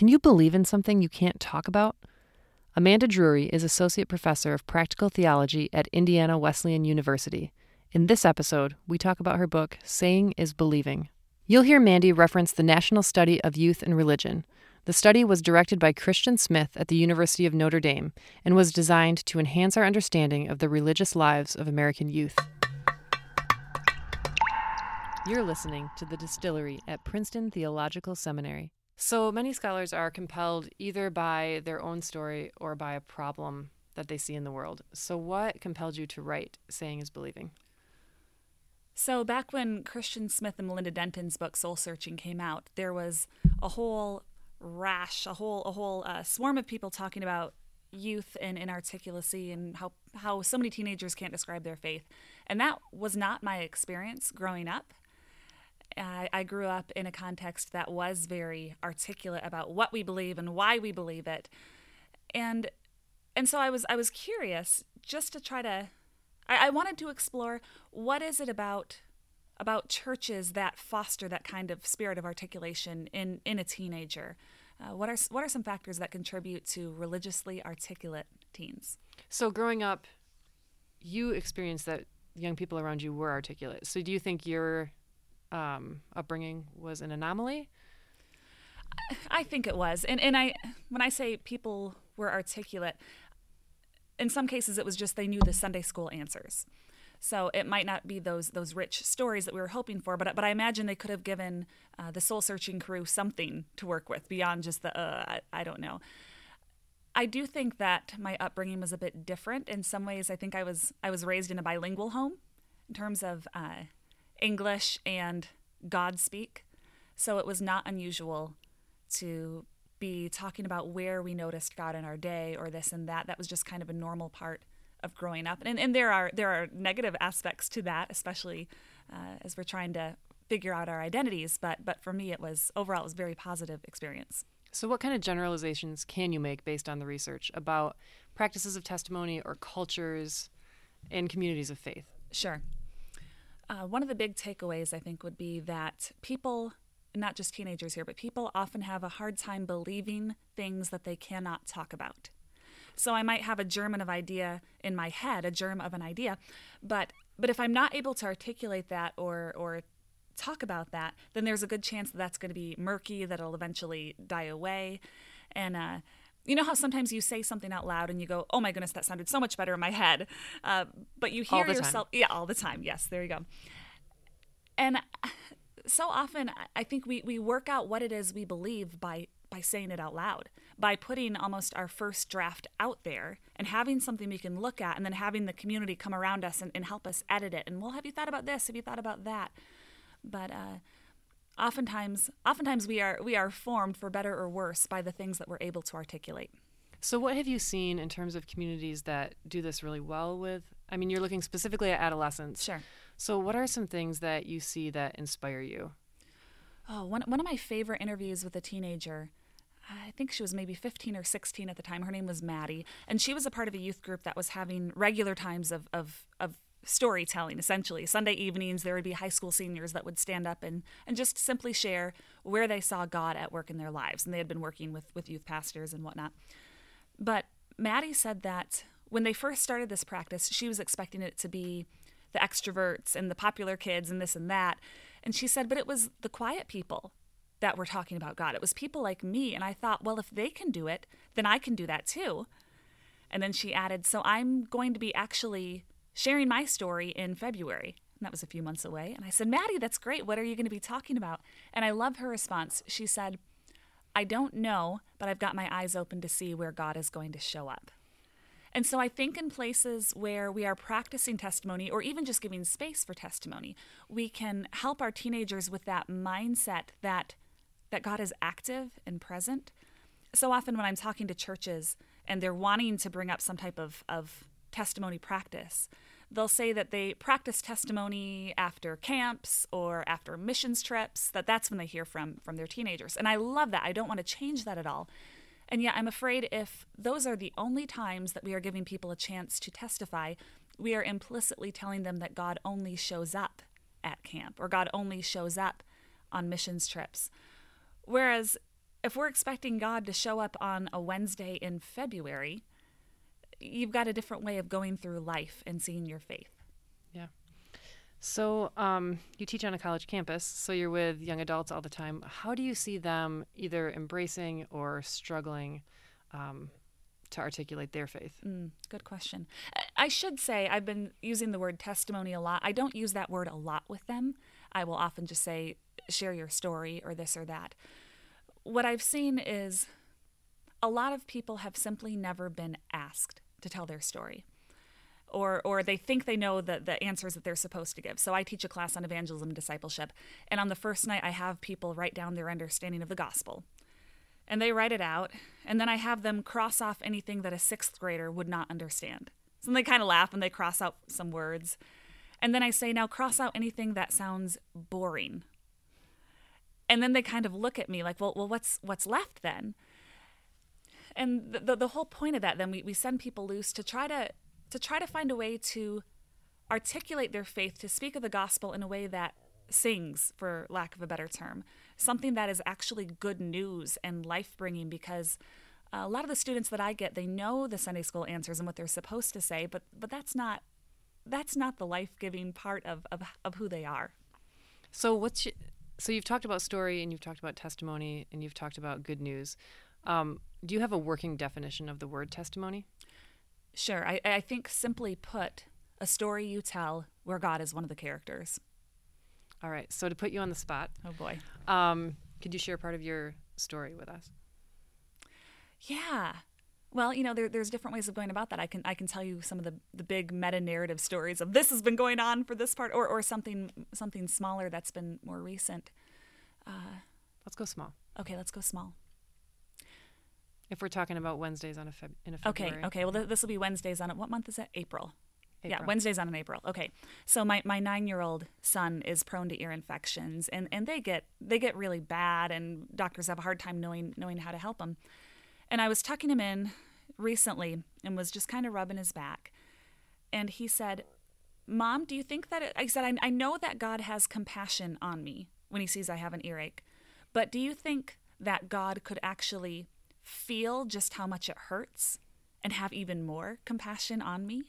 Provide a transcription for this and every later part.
Can you believe in something you can't talk about? Amanda Drury is Associate Professor of Practical Theology at Indiana Wesleyan University. In this episode, we talk about her book, Saying is Believing. You'll hear Mandy reference the National Study of Youth and Religion. The study was directed by Christian Smith at the University of Notre Dame and was designed to enhance our understanding of the religious lives of American youth. You're listening to The Distillery at Princeton Theological Seminary. So many scholars are compelled either by their own story or by a problem that they see in the world. So, what compelled you to write Saying is Believing? So, back when Christian Smith and Melinda Denton's book Soul Searching came out, there was a whole rash, a whole a whole uh, swarm of people talking about youth and inarticulacy and how how so many teenagers can't describe their faith. And that was not my experience growing up. I, grew up in a context that was very articulate about what we believe and why we believe it, and and so I was I was curious just to try to I, I wanted to explore what is it about about churches that foster that kind of spirit of articulation in in a teenager. Uh, what are what are some factors that contribute to religiously articulate teens? So, growing up, you experienced that young people around you were articulate. So, do you think your um, upbringing was an anomaly? I think it was, and and I when I say people were articulate, in some cases it was just they knew the Sunday school answers. So it might not be those those rich stories that we were hoping for, but but I imagine they could have given uh, the soul searching crew something to work with beyond just the uh, I, I don't know. I do think that my upbringing was a bit different in some ways. I think I was I was raised in a bilingual home in terms of uh, English and God speak. So it was not unusual to be talking about where we noticed God in our day or this and that. That was just kind of a normal part of growing up. And, and there are there are negative aspects to that, especially uh, as we're trying to figure out our identities. But but for me, it was overall it was a very positive experience. So, what kind of generalizations can you make based on the research about practices of testimony or cultures and communities of faith? Sure. Uh, one of the big takeaways, I think, would be that people, not just teenagers here, but people often have a hard time believing things that they cannot talk about. So I might have a germ of idea in my head, a germ of an idea, but but if I'm not able to articulate that or or talk about that, then there's a good chance that that's going to be murky, that it'll eventually die away, and uh, you know how sometimes you say something out loud and you go, "Oh my goodness, that sounded so much better in my head," uh, but you hear yourself, time. yeah, all the time. Yes, there you go. And so often, I think we we work out what it is we believe by by saying it out loud, by putting almost our first draft out there and having something we can look at, and then having the community come around us and, and help us edit it. And well, have you thought about this? Have you thought about that? But uh, oftentimes oftentimes we are we are formed for better or worse by the things that we're able to articulate so what have you seen in terms of communities that do this really well with i mean you're looking specifically at adolescents sure so what are some things that you see that inspire you oh one, one of my favorite interviews with a teenager I think she was maybe 15 or 16 at the time. Her name was Maddie. And she was a part of a youth group that was having regular times of, of, of storytelling essentially. Sunday evenings there would be high school seniors that would stand up and, and just simply share where they saw god at work in their lives. And they had been working with, with youth pastors and whatnot. But maddie said that when they first started this practice she was expecting it to be the extroverts and the popular kids and this and that. And she said but it was the quiet people that were talking about god. It was people like me. And i thought well if they can do it then i can do that too. And then she added so i'm going to be actually sharing my story in February. And that was a few months away. And I said, Maddie, that's great. What are you going to be talking about? And I love her response. She said, I don't know, but I've got my eyes open to see where God is going to show up. And so I think in places where we are practicing testimony or even just giving space for testimony, we can help our teenagers with that mindset that that God is active and present. So often when I'm talking to churches and they're wanting to bring up some type of, of testimony practice. They'll say that they practice testimony after camps or after missions trips, that that's when they hear from from their teenagers. And I love that. I don't want to change that at all. And yet I'm afraid if those are the only times that we are giving people a chance to testify, we are implicitly telling them that God only shows up at camp or God only shows up on missions trips. Whereas if we're expecting God to show up on a Wednesday in February, you've got a different way of going through life and seeing your faith. Yeah. So um, you teach on a college campus, so you're with young adults all the time. How do you see them either embracing or struggling um, to articulate their faith? Mm, good question. I should say I've been using the word testimony a lot. I don't use that word a lot with them. I will often just say, share your story or this or that. What I've seen is a lot of people have simply never been asked to tell their story. Or, or they think they know the, the answers that they're supposed to give. So I teach a class on evangelism and discipleship. And on the first night, I have people write down their understanding of the gospel. And they write it out. And then I have them cross off anything that a sixth grader would not understand. So they kind of laugh and they cross out some words. And then I say, now cross out anything that sounds boring. And then they kind of look at me like, well, well what's, what's left then? And the, the, the whole point of that then we, we send people loose to try to to try to find a way to articulate their faith to speak of the gospel in a way that sings for lack of a better term something that is actually good news and life bringing because a lot of the students that I get they know the Sunday school answers and what they're supposed to say but but that's not that's not the life-giving part of of, of who they are. So what's your, so you've talked about story and you've talked about testimony and you've talked about good news. Um, do you have a working definition of the word testimony? Sure. I, I think simply put, a story you tell where God is one of the characters. All right. So to put you on the spot. Oh boy. Um, could you share part of your story with us? Yeah. Well, you know, there, there's different ways of going about that. I can I can tell you some of the, the big meta narrative stories of this has been going on for this part, or, or something something smaller that's been more recent. Uh, let's go small. Okay, let's go small. If we're talking about Wednesdays on a Feb- in a February. Okay, okay. Well, th- this will be Wednesdays on it. What month is it? April. April. Yeah, Wednesdays on in April. Okay, so my, my nine year old son is prone to ear infections, and, and they get they get really bad, and doctors have a hard time knowing knowing how to help him. And I was tucking him in recently, and was just kind of rubbing his back, and he said, "Mom, do you think that?" It, I said, I, "I know that God has compassion on me when He sees I have an earache, but do you think that God could actually feel just how much it hurts and have even more compassion on me.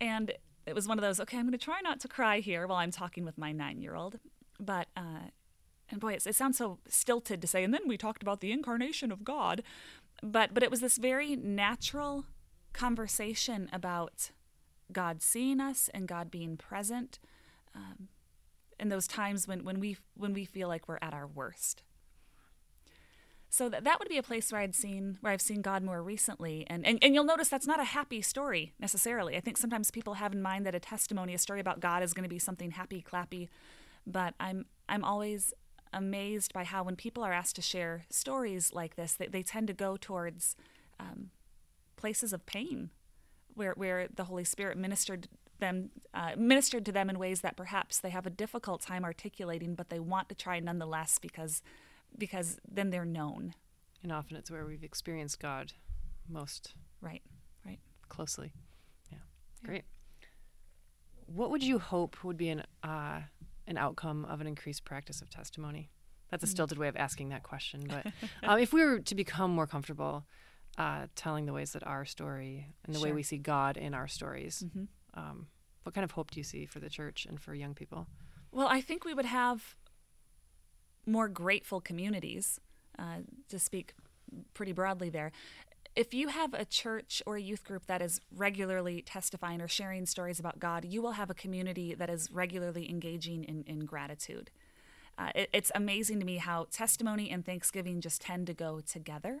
And it was one of those, okay, I'm going to try not to cry here while I'm talking with my nine year old. But, uh, and boy, it, it sounds so stilted to say, and then we talked about the incarnation of God. But, but it was this very natural conversation about God seeing us and God being present um, in those times when, when, we, when we feel like we're at our worst. So that, that would be a place where I'd seen where I've seen God more recently. And, and and you'll notice that's not a happy story necessarily. I think sometimes people have in mind that a testimony, a story about God is going to be something happy, clappy. But I'm I'm always amazed by how when people are asked to share stories like this, they, they tend to go towards um, places of pain, where where the Holy Spirit ministered them uh, ministered to them in ways that perhaps they have a difficult time articulating, but they want to try nonetheless because because then they're known. And often it's where we've experienced God most right, right, closely. Yeah, yeah. great. What would you hope would be an uh, an outcome of an increased practice of testimony? That's a hmm. stilted way of asking that question, but um, if we were to become more comfortable uh, telling the ways that our story and the sure. way we see God in our stories, mm-hmm. um, what kind of hope do you see for the church and for young people? Well, I think we would have more grateful communities, uh, to speak pretty broadly there. If you have a church or a youth group that is regularly testifying or sharing stories about God, you will have a community that is regularly engaging in, in gratitude. Uh, it, it's amazing to me how testimony and thanksgiving just tend to go together.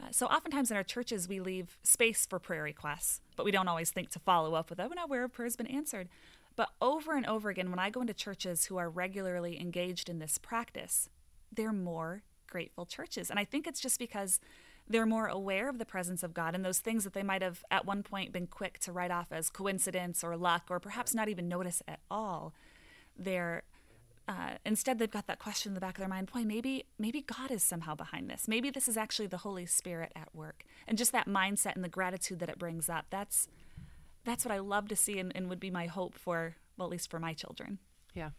Uh, so oftentimes in our churches, we leave space for prayer requests, but we don't always think to follow up with, oh, now where a prayer's been answered. But over and over again, when I go into churches who are regularly engaged in this practice, they're more grateful churches. And I think it's just because they're more aware of the presence of God and those things that they might have at one point been quick to write off as coincidence or luck or perhaps not even notice at all. They're uh, instead they've got that question in the back of their mind boy maybe maybe god is somehow behind this maybe this is actually the holy spirit at work and just that mindset and the gratitude that it brings up that's that's what I love to see and, and would be my hope for, well, at least for my children. Yeah.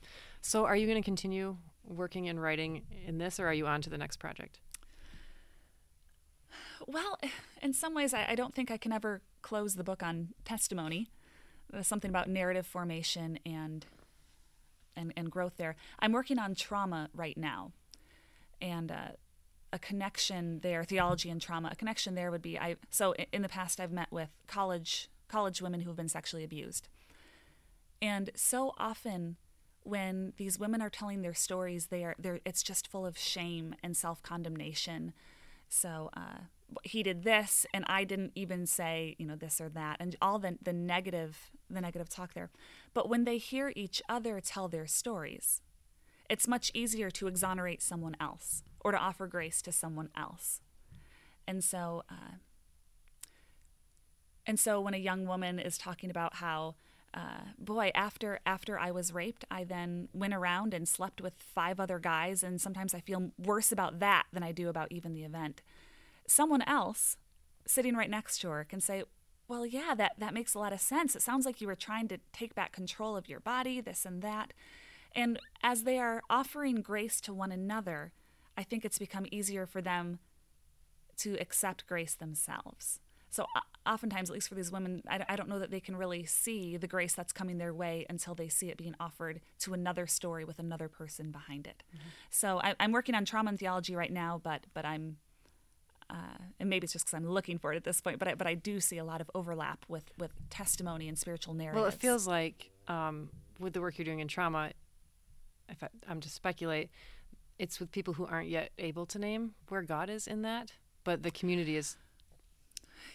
So are you going to continue working and writing in this, or are you on to the next project? Well, in some ways, I, I don't think I can ever close the book on testimony. There's something about narrative formation and and, and growth there. I'm working on trauma right now, and uh, a connection there, theology and trauma. A connection there would be I. So in the past, I've met with college college women who have been sexually abused, and so often when these women are telling their stories, they are they're, it's just full of shame and self condemnation. So uh, he did this, and I didn't even say you know this or that, and all the the negative the negative talk there. But when they hear each other tell their stories, it's much easier to exonerate someone else or to offer grace to someone else. And so, uh, and so when a young woman is talking about how uh, boy, after after I was raped, I then went around and slept with five other guys, and sometimes I feel worse about that than I do about even the event. Someone else sitting right next to her can say, "Well, yeah, that that makes a lot of sense. It sounds like you were trying to take back control of your body, this and that." And as they are offering grace to one another, I think it's become easier for them to accept grace themselves. So oftentimes, at least for these women, I, I, don't know that they can really see the grace that's coming their way until they see it being offered to another story with another person behind it. Mm-hmm. So I, am working on trauma and theology right now, but but I'm. Uh, and maybe it's just because I'm looking for it at this point, but I, but I do see a lot of overlap with, with testimony and spiritual narrative. Well, it feels like um, with the work you're doing in trauma, if I, I'm to speculate, it's with people who aren't yet able to name where God is in that, but the community is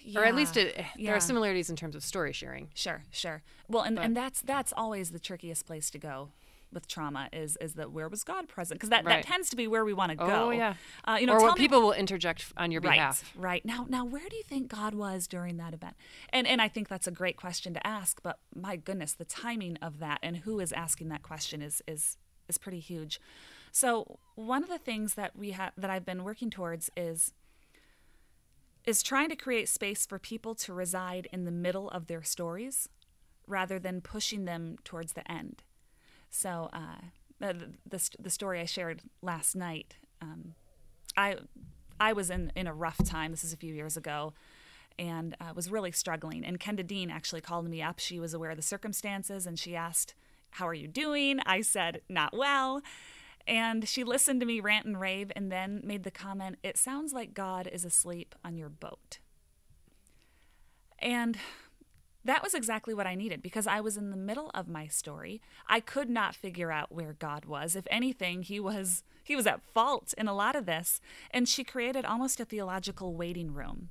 yeah. or at least it, yeah. there are similarities in terms of story sharing. Sure, sure. Well, and, and that's that's always the trickiest place to go with trauma is is that where was God present? Because that, right. that tends to be where we want to go. Oh yeah. Uh, you know, or what me, people will interject on your behalf. Right, right. Now now where do you think God was during that event? And and I think that's a great question to ask. But my goodness, the timing of that and who is asking that question is is is pretty huge. So one of the things that we have that I've been working towards is is trying to create space for people to reside in the middle of their stories rather than pushing them towards the end. So, uh, the, the, the, story I shared last night, um, I, I was in, in a rough time. This is a few years ago and uh, was really struggling. And Kenda Dean actually called me up. She was aware of the circumstances and she asked, How are you doing? I said, Not well. And she listened to me rant and rave and then made the comment, It sounds like God is asleep on your boat. And that was exactly what I needed because I was in the middle of my story. I could not figure out where God was. If anything, he was he was at fault in a lot of this. And she created almost a theological waiting room.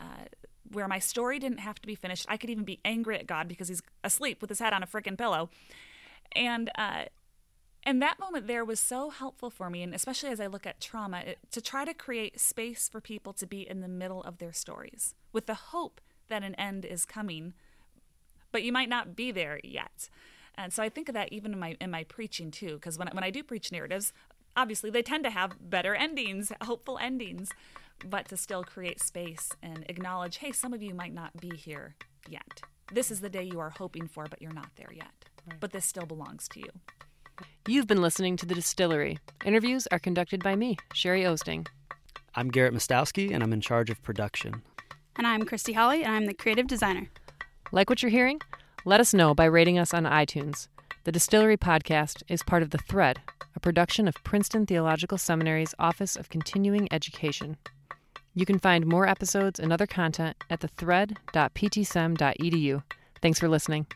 Uh, where my story didn't have to be finished. I could even be angry at God because he's asleep with his head on a freaking pillow. And uh, and that moment there was so helpful for me, and especially as I look at trauma, it, to try to create space for people to be in the middle of their stories with the hope that an end is coming, but you might not be there yet. And so I think of that even in my in my preaching too, because when when I do preach narratives, obviously they tend to have better endings, hopeful endings, but to still create space and acknowledge, hey, some of you might not be here yet. This is the day you are hoping for, but you're not there yet. Right. But this still belongs to you. You've been listening to The Distillery. Interviews are conducted by me, Sherry Osting. I'm Garrett Mostowski, and I'm in charge of production. And I'm Christy Holly, and I'm the creative designer. Like what you're hearing? Let us know by rating us on iTunes. The Distillery Podcast is part of The Thread, a production of Princeton Theological Seminary's Office of Continuing Education. You can find more episodes and other content at thethread.ptsem.edu. Thanks for listening.